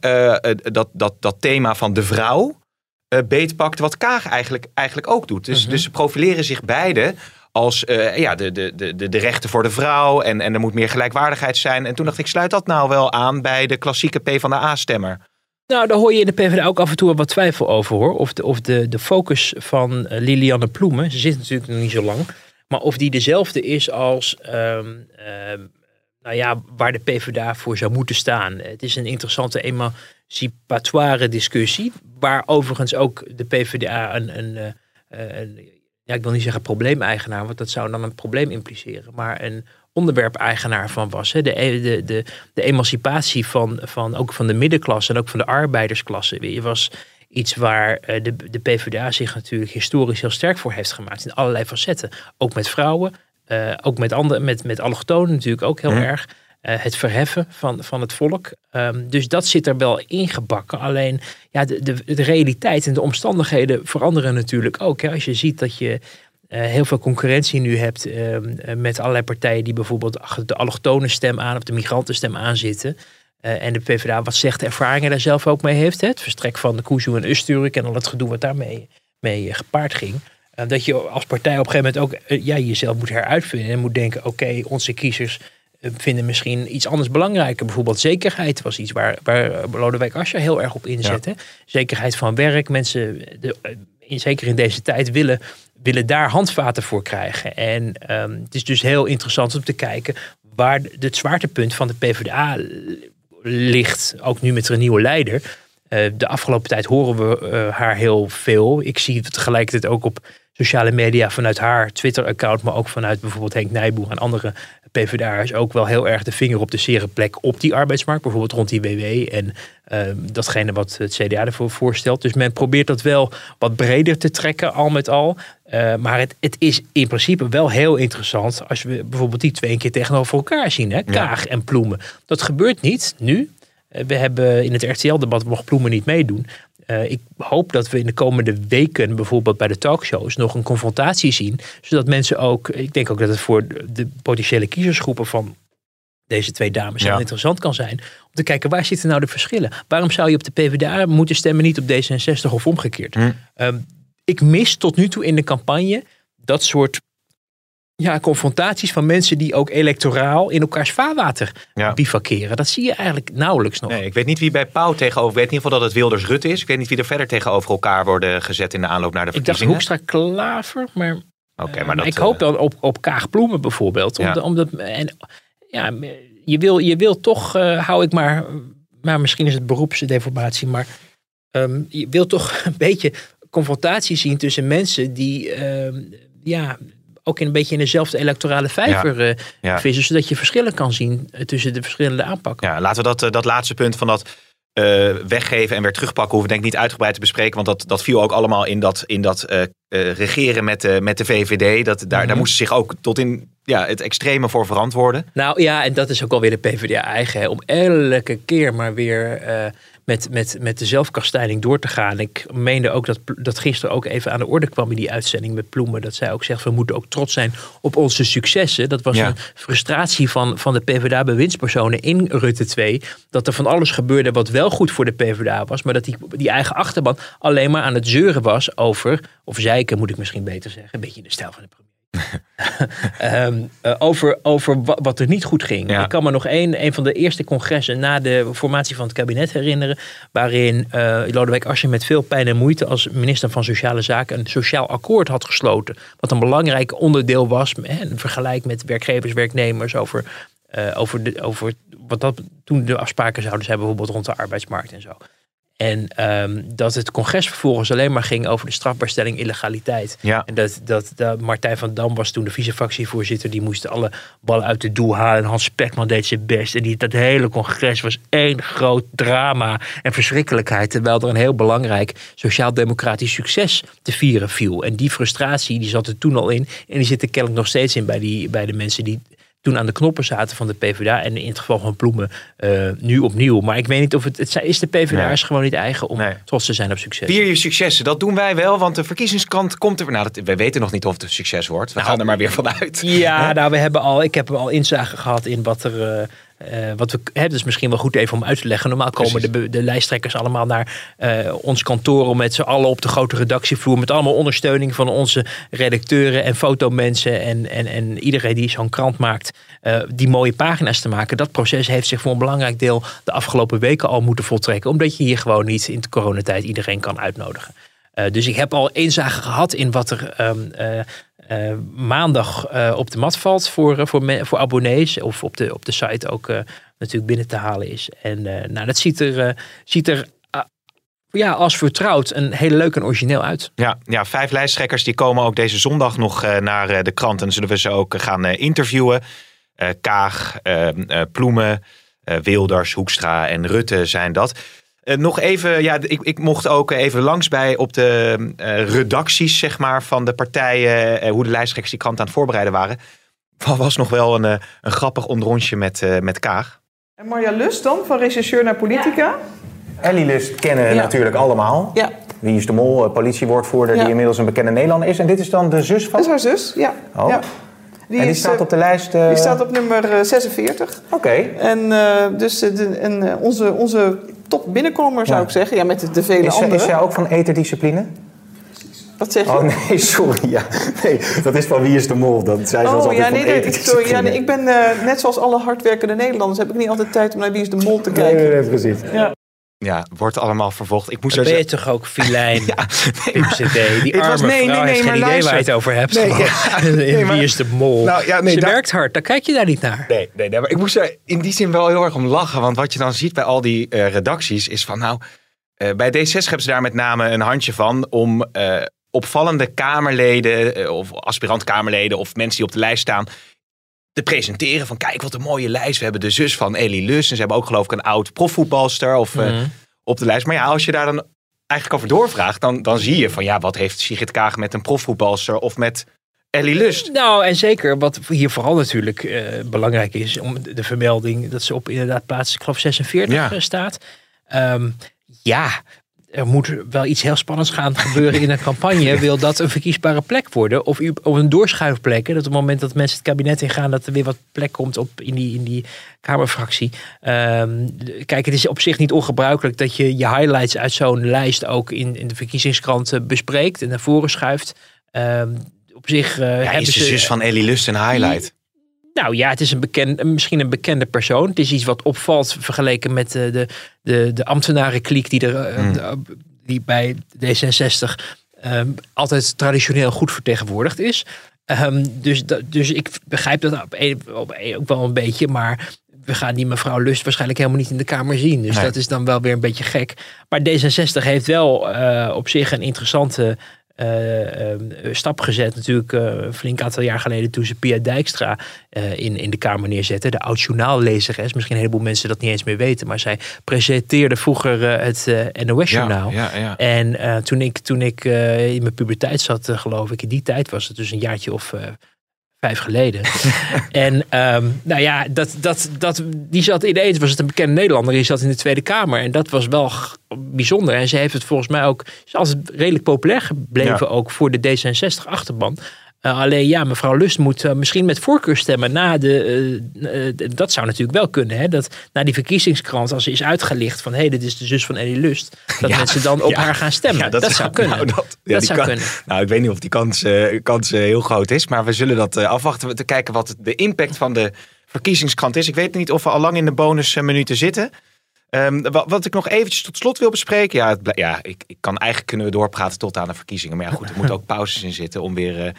dat, dat, dat thema van de vrouw beetpakt. Wat Kaag eigenlijk, eigenlijk ook doet. Dus, Mhm. dus ze profileren zich beide als eh, ja, de, de, de, de- rechten voor de vrouw. En, en er moet meer gelijkwaardigheid zijn. En toen dacht ik, sluit dat nou wel aan bij de klassieke PvdA-stemmer. Nou, daar hoor je in de PvdA ook af en toe wat twijfel over hoor. Of de, of de, de focus van eh, Lilianne Ploemen, ze zit natuurlijk nog niet zo lang, maar of die dezelfde is als ehm, ehm, nou ja, waar de PvdA voor zou moeten staan. Het is een interessante emancipatoire discussie, waar overigens ook de PvdA een, een, eh, een ja, ik wil niet zeggen probleemeigenaar, want dat zou dan een probleem impliceren, maar een onderwerpeigenaar van was. Hè. De, e- de, de, de emancipatie van, van ook van de middenklasse en ook van de arbeidersklasse. Je was iets waar eh, de, de PvdA zich natuurlijk historisch heel sterk voor heeft gemaakt in allerlei facetten. Ook met vrouwen, eh, ook met, andere, met, met allochtonen natuurlijk ook heel Mhm. erg. Eh, het verheffen van, van het volk. Ehm, dus dat zit er wel ingebakken. Alleen ja, de, de, de realiteit en de omstandigheden veranderen natuurlijk ook. Als je ziet dat je eh, heel veel concurrentie nu hebt ehm, eh, met allerlei partijen die bijvoorbeeld achter de allochtone stem aan of de migrantenstem aanzitten. Eh, en de PvdA wat slechte ervaringen daar zelf ook mee heeft. Hè? Het verstrek van de Kuzu en Usturk en al het gedoe wat daarmee mee gepaard ging. Dat je als partij op een gegeven moment ook ja, jezelf moet heruitvinden. En moet denken, oké, onze kiezers vinden misschien iets anders belangrijker. Bijvoorbeeld zekerheid was iets waar, waar Lodewijk Asscher heel erg op inzette. Zekerheid van werk. Mensen, de, eh, in, zeker in deze tijd, willen, willen daar handvaten voor krijgen. En ehm, het is dus heel interessant om te kijken waar het zwaartepunt van de PvdA ligt. Ook nu met een nieuwe leider. Eh, de afgelopen tijd horen we eh, haar heel veel. Ik zie het tegelijkertijd ook op sociale media vanuit haar Twitter-account, maar ook vanuit bijvoorbeeld Henk Nijboer en andere PvdA'ers ook wel heel erg de vinger op de zere plek op die arbeidsmarkt. Bijvoorbeeld rond die WW en eh, datgene wat het CDA ervoor voorstelt. Dus men probeert dat wel wat breder te trekken, al met al. Eh, maar het, het is in principe wel heel interessant als we bijvoorbeeld die twee een keer tegenover elkaar zien. Hè? Kaag en Ploemen. Dat gebeurt niet nu. Eh, we hebben in het RTL-debat mocht Ploemen niet meedoen. Eh, ik hoop dat we in de komende weken bijvoorbeeld bij de talkshows nog een confrontatie zien. Zodat mensen ook, ik denk ook dat het voor de- potentiële kiezersgroepen van deze twee dames heel Ja. interessant kan zijn. Om te kijken waar zitten nou de verschillen. Waarom zou je op de PvdA moeten stemmen, niet op D66 of omgekeerd? Hm. Ehm, ik mis tot nu toe in de campagne dat soort ja, confrontaties van mensen die ook electoraal in elkaars vaarwater Ja. bivakeren. Dat zie je eigenlijk nauwelijks nog. Nee, ik weet niet wie bij Pauw tegenover. Ik weet in ieder geval dat het Wilders Rutte is. Ik weet niet wie er verder tegenover elkaar worden gezet in de aanloop naar de ik dacht verkiezingen. Hoekstra Klaver, maar, Oké, eh, maar dat, ik hoop eh, dan op, op Kaag Ploemen bijvoorbeeld. Ja. Omdat, omdat, en, ja, je, wil, je wil toch, eh, hou ik maar, maar misschien is het beroepsdeformatie, maar ehm, je wil toch een beetje confrontatie zien tussen mensen die ehm, ja, ook in een beetje in dezelfde electorale vijver eh, ja. vissen, zodat je verschillen kan zien eh, tussen de verschillende aanpakken. Ja, laten we dat, eh, dat laatste punt van dat eh, weggeven en weer terugpakken, hoeven we denk ik niet uitgebreid te bespreken. Want dat, dat viel ook allemaal in dat, in dat eh, eh, regeren met de, met de VVD. Dat, daar, Mhm. daar moesten ze zich ook tot in ja, het extreme voor verantwoorden. Nou ja, en dat is ook alweer de PvdA eigen. Hè, om elke keer maar weer eh, met, met, met de zelfkastijding door te gaan. Ik meende ook dat, dat gisteren ook even aan de orde kwam in die uitzending met Ploemen. Dat zij ook zegt, we moeten ook trots zijn op onze successen. Dat was Ja. een frustratie van, van de PvdA-bewindspersonen in Rutte 2. Dat er van alles gebeurde wat wel goed voor de PvdA was. Maar dat die, die eigen achterban alleen maar aan het zeuren was over... Of zeiken moet ik misschien beter zeggen. Een beetje in de stijl van de premier. Ehm, eh, over over wa- wat er niet goed ging. Ja. Ik kan me nog één, een van de eerste congressen na de formatie van het kabinet herinneren. Waarin eh Lodewijk Asscher met veel pijn en moeite als minister van Sociale Zaken een sociaal akkoord had gesloten. Wat een belangrijk onderdeel was. Hè, vergelijk met werkgevers, werknemers over, eh, over, de, over wat dat toen de afspraken zouden zijn, bijvoorbeeld rond de arbeidsmarkt en zo. En ehm, dat het congres vervolgens alleen maar ging over de strafbaarstelling illegaliteit. Ja. En dat, dat, dat Martijn van Dam was toen de vicefractievoorzitter. Die moest alle ballen uit de doel halen. En Hans Spekman deed zijn best. En die, dat hele congres was één groot drama en verschrikkelijkheid. Terwijl er een heel belangrijk sociaal-democratisch succes te vieren viel. En die frustratie die zat er toen al in. En die zit er kennelijk nog steeds in bij, die, bij de mensen die toen aan de knoppen zaten van de PvdA. En in het geval van Ploemen uh, nu opnieuw. Maar ik weet niet of het... het is de PvdA nee. is gewoon niet eigen om nee. trots te zijn op succes. Vier je successen, dat doen wij wel. Want de verkiezingskant komt er... Nou, dat, wij weten nog niet of het een succes wordt. We nou, gaan er maar weer vanuit. Ja, nou, we hebben al... Ik heb al inzage gehad in wat er... Uh, uh, wat we, hè, dus misschien wel goed even om uit te leggen. Normaal komen de, de, lijsttrekkers allemaal naar uh, ons kantoor om met z'n allen op de grote redactievloer. Met allemaal ondersteuning van onze redacteuren en fotomensen. En, en, en iedereen die zo'n krant maakt, uh, die mooie pagina's te maken. Dat proces heeft zich voor een belangrijk deel de afgelopen weken al moeten voltrekken. Omdat je hier gewoon niet in de coronatijd iedereen kan uitnodigen. dus ik heb al inzage gehad in wat er um, uh, maandag uh, op de mat valt voor, voor, voor abonnees. Of op de, op de site ook uh, natuurlijk binnen te halen is. En nou, dat ziet er, ziet er ja, als vertrouwd een hele leuk en origineel uit. Ja, ja, vijf lijsttrekkers die komen ook deze zondag nog naar de krant. En zullen we ze ook gaan interviewen. Kaag, Ploemen, Wilders, Hoekstra en Rutte zijn dat. Uh, nog even, ja, ik, ik mocht ook even langs bij op de uh, redacties zeg maar, van de partijen, uh, hoe de lijsttrekkers die krant aan het voorbereiden waren. was nog wel een, een grappig onderrondje met, met Kaag. En Marja Lust dan, van rechercheur naar politica? Ja. Ellie Lust kennen ja. natuurlijk allemaal. Ja. Wie is de Mol, politiewoordvoerder, ja. die inmiddels een bekende Nederlander is. En dit is dan de zus van? Dat is haar zus, ja. Oh. ja. Die en die is, staat op de lijst? Uh... Die staat op nummer 46. Oké. Okay. En uh, dus de, en, onze, onze top binnenkomer zou ja. ik zeggen. Ja, met de, de vele is, anderen. Is zij ook van eterdiscipline? Wat zeg je? Oh nee, sorry. Ja. Nee, dat is van Wie is de Mol. Dat zij oh, ja, nee, nee, sorry, ja, nee, ik ben uh, net zoals alle hardwerkende Nederlanders... heb ik niet altijd tijd om naar Wie is de Mol te kijken. Nee, nee, nee precies. Ja. Ja, wordt allemaal vervolgd. Ik moest er ben je toch ook filijn, ja, nee, maar, Die arme was, nee, vrouw nee, nee, heeft geen idee waar je het over hebt. Nee, ja, nee, Wie is de mol? Nou, ja, nee, Ze dat... werkt hard, daar kijk je daar niet naar. Nee, nee, nee, maar ik moest er in die zin wel heel erg om lachen. Want wat je dan ziet bij al die uh, redacties is van... nou, uh, bij D6 hebben ze daar met name een handje van... om uh, opvallende Kamerleden of aspirant-Kamerleden... of mensen die op de lijst staan te presenteren. Van kijk wat een mooie lijst. We hebben de zus van Ellie Lus. En ze hebben ook geloof ik een oud profvoetbalster of... Mm -hmm op de lijst. Maar ja, als je daar dan eigenlijk over doorvraagt, dan, dan zie je van ja, wat heeft Sigrid Kaag met een profvoetbalster of met Ellie Lust? Nou, en zeker wat hier vooral natuurlijk uh, belangrijk is, om de vermelding dat ze op inderdaad plaats, ik geloof 46 ja. staat. Um, ja, er moet wel iets heel spannends gaan gebeuren in een campagne. Wil dat een verkiesbare plek worden? Of op een doorschuifplek? Dat op het moment dat mensen het kabinet ingaan, dat er weer wat plek komt op in die, in die Kamerfractie. Um, kijk, het is op zich niet ongebruikelijk dat je je highlights uit zo'n lijst ook in, in de verkiezingskranten bespreekt en naar voren schuift. Um, op zich. Uh, ja, is de zus van Ellie Lust een highlight? Nou ja, het is een bekend, misschien een bekende persoon. Het is iets wat opvalt vergeleken met de, de, de, de ambtenarenkliek die, er, hmm. die bij D66 um, altijd traditioneel goed vertegenwoordigd is. Um, dus, dus ik begrijp dat op een, op een, ook wel een beetje, maar we gaan die mevrouw Lust waarschijnlijk helemaal niet in de Kamer zien. Dus nee. dat is dan wel weer een beetje gek. Maar D66 heeft wel uh, op zich een interessante uh, uh, stap gezet. Natuurlijk uh, een flink aantal jaar geleden toen ze Pia Dijkstra in, in de Kamer neerzetten. De oud-journaallezeres. Misschien een heleboel mensen dat niet eens meer weten. Maar zij presenteerde vroeger het NOS-journaal. Ja, ja, ja. En toen ik, toen ik in mijn puberteit zat, geloof ik, in die tijd was het dus een jaartje of vijf geleden. en um, nou ja, dat, dat, dat, die zat ineens, was het een bekende Nederlander, die zat in de Tweede Kamer. En dat was wel bijzonder. En ze heeft het volgens mij ook, is altijd redelijk populair gebleven ja. ook voor de D66-achterban. Uh, alleen ja, mevrouw Lust moet uh, misschien met voorkeur stemmen na de. Uh, dat zou natuurlijk wel kunnen. Hè? Dat na die verkiezingskrant, als ze is uitgelicht van hé, hey, dit is de zus van Ellie Lust. Dat ja, mensen dan op ja, haar gaan stemmen. Ja, dat, dat, zou kunnen. Nou, dat, dat zou kan, kunnen. Nou, ik weet niet of die kans, kans heel groot is. Maar we zullen dat afwachten. Te kijken wat de impact van de verkiezingskrant is. Ik weet niet of we al lang in de bonusminuten zitten. Um, wat, ik nog eventjes tot slot wil bespreken. Ja, het, ja ik, ik, kan eigenlijk kunnen we doorpraten tot aan de verkiezingen. Maar ja, goed, er moeten ook pauzes in zitten om weer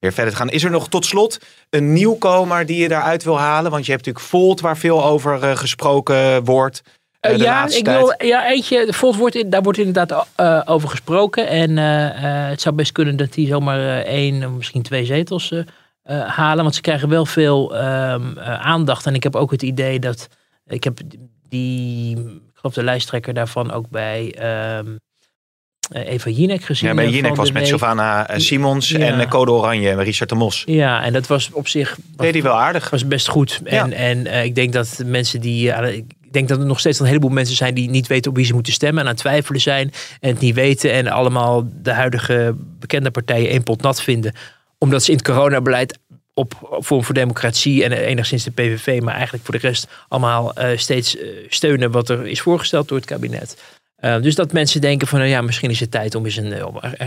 weer verder te gaan. Is er nog tot slot een nieuwkomer die je daaruit wil halen? Want je hebt natuurlijk Volt waar veel over uh, gesproken wordt. Uh, ja, ik wil, ja, eentje. Volt wordt, daar wordt inderdaad uh, over gesproken. En het zou best kunnen dat die zomaar één, misschien twee zetels halen. Want ze krijgen wel veel um, aandacht. En ik heb ook het idee dat. Ik heb die. Ik geloof de lijsttrekker daarvan ook bij. Um, Eva Jinek gezien. Ja, bij Jinek was met Sylvana Simons ja. en Code Oranje en Richard de Mos. Ja, en dat was op zich... Deed hij wel aardig. was best goed. En, ja. en uh, ik denk dat mensen die ik denk dat er nog steeds een heleboel mensen zijn die niet weten op wie ze moeten stemmen en aan het twijfelen zijn en het niet weten en allemaal de huidige bekende partijen één pot nat vinden. Omdat ze in het coronabeleid op Vorm voor Democratie en enigszins de PVV, maar eigenlijk voor de rest allemaal uh, steeds uh, steunen wat er is voorgesteld door het kabinet. Uh, dus dat mensen denken van nou ja, misschien is het tijd om eens een,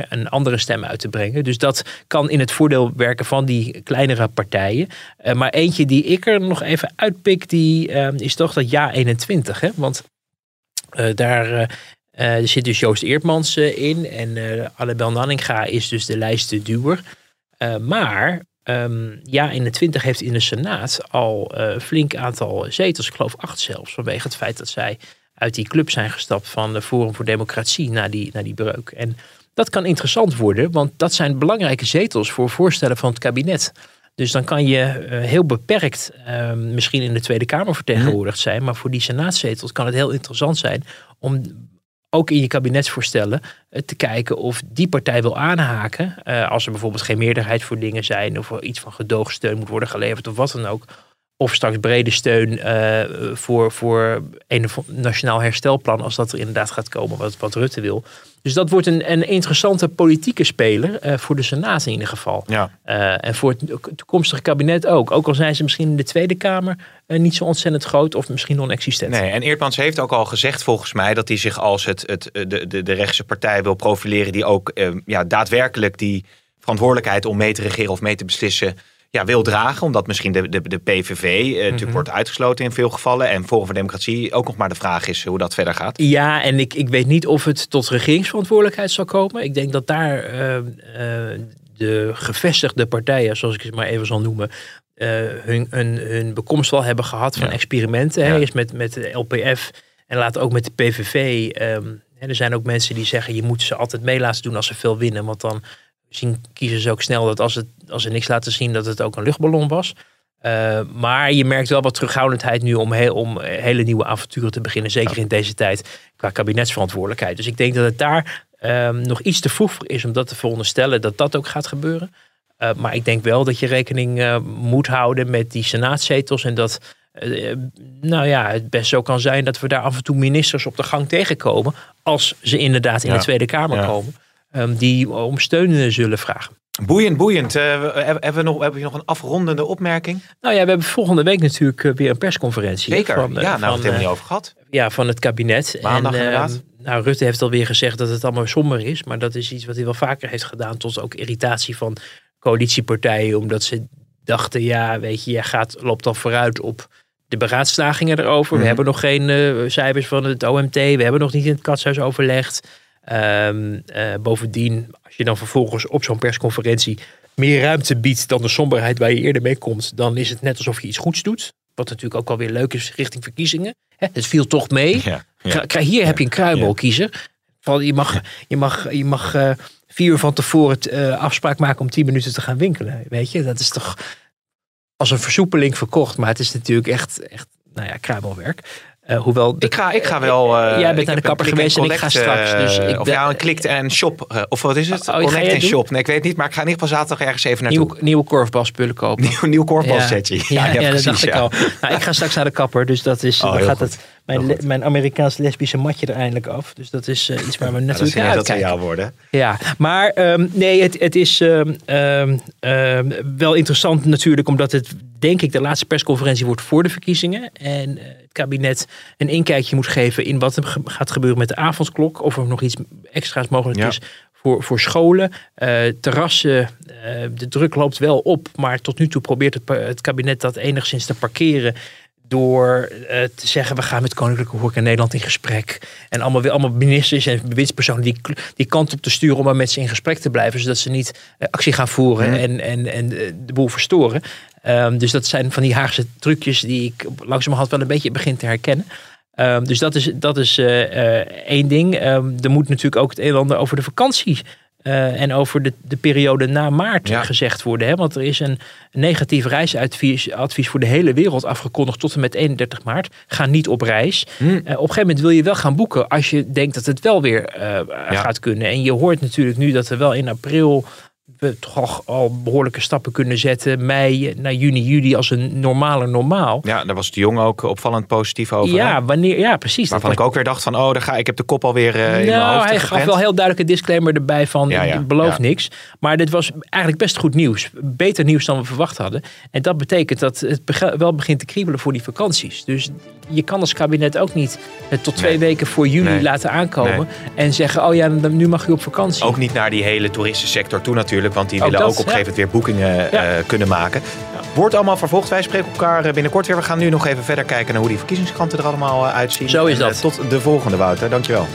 een andere stem uit te brengen. Dus dat kan in het voordeel werken van die kleinere partijen. Uh, maar eentje die ik er nog even uitpik, die uh, is toch dat ja 21. Hè? Want daar er zit dus Joost Eertmans in en uh, Annabel Nanninga is dus de lijstduwer. maar um, ja 21 heeft in de Senaat al een flink aantal zetels, ik geloof acht zelfs, vanwege het feit dat zij uit die club zijn gestapt van de Forum voor Democratie naar die, naar die breuk. En dat kan interessant worden, want dat zijn belangrijke zetels voor voorstellen van het kabinet. Dus dan kan je uh, heel beperkt uh, misschien in de Tweede Kamer vertegenwoordigd zijn. Maar voor die senaatzetels kan het heel interessant zijn om ook in je kabinetsvoorstellen uh, te kijken of die partij wil aanhaken. Uh, als er bijvoorbeeld geen meerderheid voor dingen zijn of er iets van gedoogsteun moet worden geleverd of wat dan ook of straks brede steun uh, voor, voor een nationaal herstelplan, als dat er inderdaad gaat komen, wat, wat Rutte wil. Dus dat wordt een, een interessante politieke speler uh, voor de Senaat in ieder geval. Ja. Uh, en voor het toekomstige kabinet ook. Ook al zijn ze misschien in de Tweede Kamer niet zo ontzettend groot of misschien non-existent. Nee, en Eertmans heeft ook al gezegd volgens mij dat hij zich als het, het, de, de, de rechtse partij wil profileren die ook ja, daadwerkelijk die verantwoordelijkheid om mee te regeren of mee te beslissen ja, wil dragen. Omdat misschien de, de, de PVV uh, eh, natuurlijk mhm. wordt uitgesloten in veel gevallen. En Forum voor Democratie ook nog maar de vraag is hoe dat verder gaat. Ja, en ik, ik weet niet of het tot regeringsverantwoordelijkheid zal komen. Ik denk dat daar uh, uh, de gevestigde partijen, zoals ik ze maar even zal noemen, hun, hun, hun bekomst wel hebben gehad van experimenten. Ja. Eerst met, met de LPF en later ook met de PVV. Um, er zijn ook mensen die zeggen je moet ze altijd mee laten doen als ze veel winnen. Want dan zien kiezen ze ook snel dat als, het, als ze niks laten zien, dat het ook een luchtballon was. Uh, maar je merkt wel wat terughoudendheid nu om, heel, om hele nieuwe avonturen te beginnen. Zeker in deze tijd qua kabinetsverantwoordelijkheid. Dus ik denk dat het daar um, nog iets te vroeg voor is om dat te veronderstellen dat dat ook gaat gebeuren. Uh, maar ik denk wel dat je rekening uh, moet houden met die senaatzetels. En dat nou ja, het best zo kan zijn dat we daar af en toe ministers op de gang tegenkomen. Als ze inderdaad in ja. de Tweede Kamer ja. komen. Um, die om steun zullen vragen. Boeiend, boeiend. Uh, hebben, we nog, hebben we nog een afrondende opmerking? Nou ja, we hebben volgende week natuurlijk weer een persconferentie. Zeker, van, ja, nou, van, we het helemaal niet over gehad. Ja, van het kabinet. Maandag en, inderdaad. nou, Rutte heeft alweer gezegd dat het allemaal somber is. Maar dat is iets wat hij wel vaker heeft gedaan. Tot ook irritatie van coalitiepartijen. Omdat ze dachten, ja, weet je, jij gaat, loopt al vooruit op de beraadslagingen erover. Mm. We hebben nog geen uh, cijfers van het OMT. We hebben nog niet in het katshuis overlegd. Um, uh, bovendien, als je dan vervolgens op zo'n persconferentie meer ruimte biedt dan de somberheid waar je eerder mee komt, dan is het net alsof je iets goeds doet. Wat natuurlijk ook alweer leuk is richting verkiezingen. Hè, het viel toch mee. Ja, ja, Hier heb je een kruimelkiezer. Je mag, je mag, je mag uh, vier uur van tevoren uh, afspraak maken om tien minuten te gaan winkelen. Weet je, dat is toch als een versoepeling verkocht. Maar het is natuurlijk echt, echt nou ja, kruimelwerk. Uh, hoewel ik, ga, ik ga wel. Uh, jij bent naar de kapper geweest en ik ga straks. Dus ik of ja, een klikt en shop. Of wat is het? Oh, Connect en shop. Nee, ik weet niet, maar ik ga in ieder geval zaterdag ergens even naartoe. Nieuw, nieuwe korfbalspullen kopen. Nieuw, nieuw korfbalsetje. Ja, ja, ja, ja precies, dat dacht ik al. Nou, ik ga straks naar de kapper, dus dat is. Oh, dan gaat het, mijn, le, mijn Amerikaans lesbische matje er eindelijk af. Dus dat is iets waar we natuurlijk naar uitkijken. Dat zou worden. Ja, maar um, nee, het, het is um, um, wel interessant natuurlijk, omdat het denk ik de laatste persconferentie wordt voor de verkiezingen. En het kabinet een inkijkje moet geven in wat er gaat gebeuren met de avondklok. Of er nog iets extra's mogelijk ja. is voor, voor scholen. Uh, terrassen, uh, de druk loopt wel op. Maar tot nu toe probeert het, het kabinet dat enigszins te parkeren door uh, te zeggen, we gaan met Koninklijke Horeca Nederland in gesprek. En allemaal, weer allemaal ministers en bewindspersonen die, die kant op te sturen om maar met ze in gesprek te blijven. Zodat ze niet uh, actie gaan voeren mm. en, en, en de boel verstoren. Um, dus dat zijn van die Haagse trucjes die ik langzamerhand wel een beetje begin te herkennen. Ehm, dus dat is, dat is één ding. Ehm, er moet natuurlijk ook het een en ander over de vakantie uh, en over de, de periode na maart gezegd worden. Hè? Want er is een negatief reisadvies advies voor de hele wereld afgekondigd tot en met 31 maart. Ga niet op reis. Hm. Uh, op een gegeven moment wil je wel gaan boeken als je denkt dat het wel weer uh, gaat kunnen. En je hoort natuurlijk nu dat er wel in april we toch al behoorlijke stappen kunnen zetten. Mei naar juni, juli als een normale normaal. Ja, daar was de jong ook opvallend positief over. Ja, wanneer, ja precies. Waarvan ik ook weer dacht van, oh, daar ga ik heb de kop alweer uh, in mijn nou, hoofd Hij gaf wel heel duidelijk een disclaimer erbij van, ja, ja, beloof niks. Maar dit was eigenlijk best goed nieuws. Beter nieuws dan we verwacht hadden. En dat betekent dat het wel begint te kriebelen voor die vakanties. Dus je kan als kabinet ook niet het tot twee weken voor juli laten aankomen. En zeggen, oh ja, nu mag u op vakantie. Ook niet naar die hele toeristensector toe natuurlijk. Want die willen ook op een gegeven moment weer boekingen uh, kunnen maken. Wordt allemaal vervolgd. Wij spreken elkaar eh, binnenkort weer. We gaan nu nog even verder kijken naar hoe die verkiezingskranten er allemaal uh, uitzien. Zo is dat. tot de volgende, Wouter. Dankjewel.